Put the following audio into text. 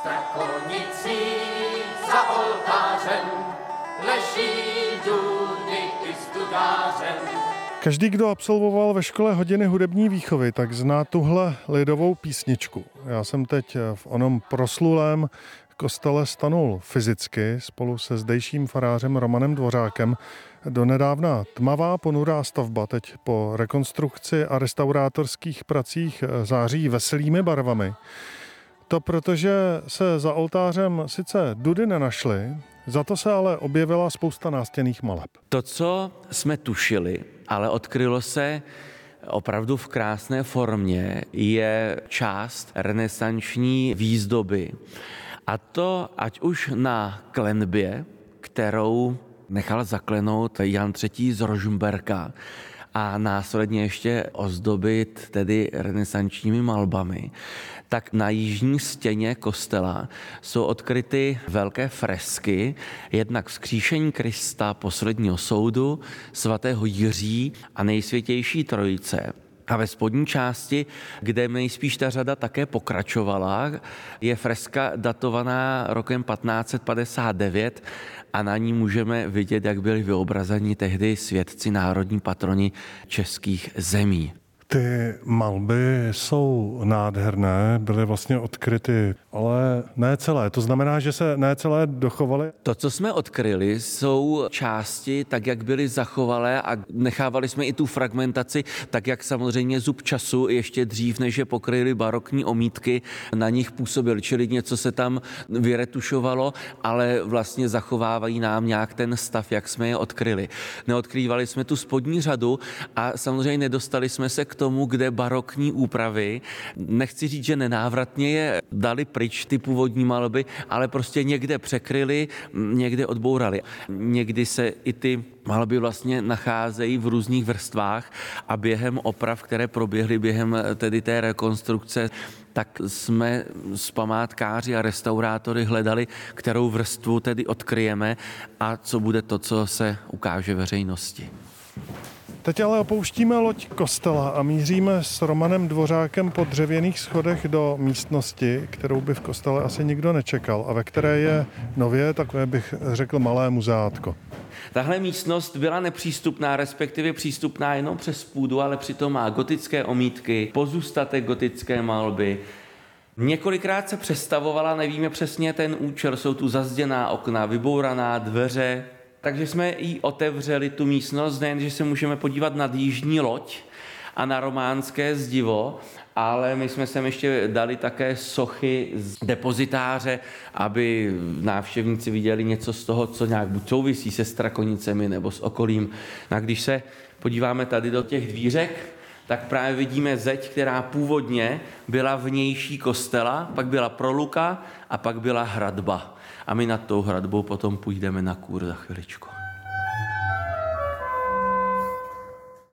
Strakonicí za oltářem leží důny i studářem. Každý, kdo absolvoval ve škole hodiny hudební výchovy, tak zná tuhle lidovou písničku. Já jsem teď v onom proslulém kostele stanul fyzicky spolu se zdejším farářem Romanem Dvořákem. Donedávna tmavá ponurá stavba teď po rekonstrukci a restaurátorských pracích září veselými barvami. To protože se za oltářem sice dudy nenašly, za to se ale objevila spousta nástěných maleb. To, co jsme tušili, ale odkrylo se opravdu v krásné formě, je část renesanční výzdoby. A to ať už na klenbě, kterou nechal zaklenout Jan III. z Rožmberka a následně ještě ozdobit tedy renesančními malbami, tak na jižní stěně kostela jsou odkryty velké fresky, jednak vzkříšení Krista, posledního soudu, svatého Jiří a nejsvětější trojice. A ve spodní části, kde nejspíš ta řada také pokračovala, je freska datovaná rokem 1559 a na ní můžeme vidět, jak byli vyobrazeni tehdy svědci národní patroni českých zemí. Ty malby jsou nádherné, byly vlastně odkryty, ale ne celé. To znamená, že se ne celé dochovaly? To, co jsme odkryli, jsou části tak, jak byly zachovalé a nechávali jsme i tu fragmentaci, tak jak samozřejmě zub času ještě dřív, než je pokryli barokní omítky, na nich působil, čili něco se tam vyretušovalo, ale vlastně zachovávají nám nějak ten stav, jak jsme je odkryli. Neodkrývali jsme tu spodní řadu a samozřejmě nedostali jsme se k tomu, kde barokní úpravy, nechci říct, že nenávratně je dali pryč ty původní malby, ale prostě někde překryli, někde odbourali. Někdy se i ty malby vlastně nacházejí v různých vrstvách a během oprav, které proběhly během tedy té rekonstrukce, tak jsme s památkáři a restaurátory hledali, kterou vrstvu tedy odkryjeme a co bude to, co se ukáže veřejnosti. Teď ale opouštíme loď kostela a míříme s Romanem Dvořákem po dřevěných schodech do místnosti, kterou by v kostele asi nikdo nečekal a ve které je nově takové bych řekl malé muzeátko. Tahle místnost byla nepřístupná, respektive přístupná jenom přes půdu, ale přitom má gotické omítky, pozůstatek gotické malby, Několikrát se přestavovala, nevíme přesně ten účel, jsou tu zazděná okna, vybouraná dveře, takže jsme jí otevřeli tu místnost, nejen, že se můžeme podívat nad jižní loď a na románské zdivo, ale my jsme sem ještě dali také sochy z depozitáře, aby návštěvníci viděli něco z toho, co nějak buď souvisí se Strakonicemi nebo s okolím. A když se podíváme tady do těch dvířek, tak právě vidíme zeď, která původně byla vnější kostela, pak byla proluka a pak byla hradba a my nad tou hradbou potom půjdeme na kůr za chviličku.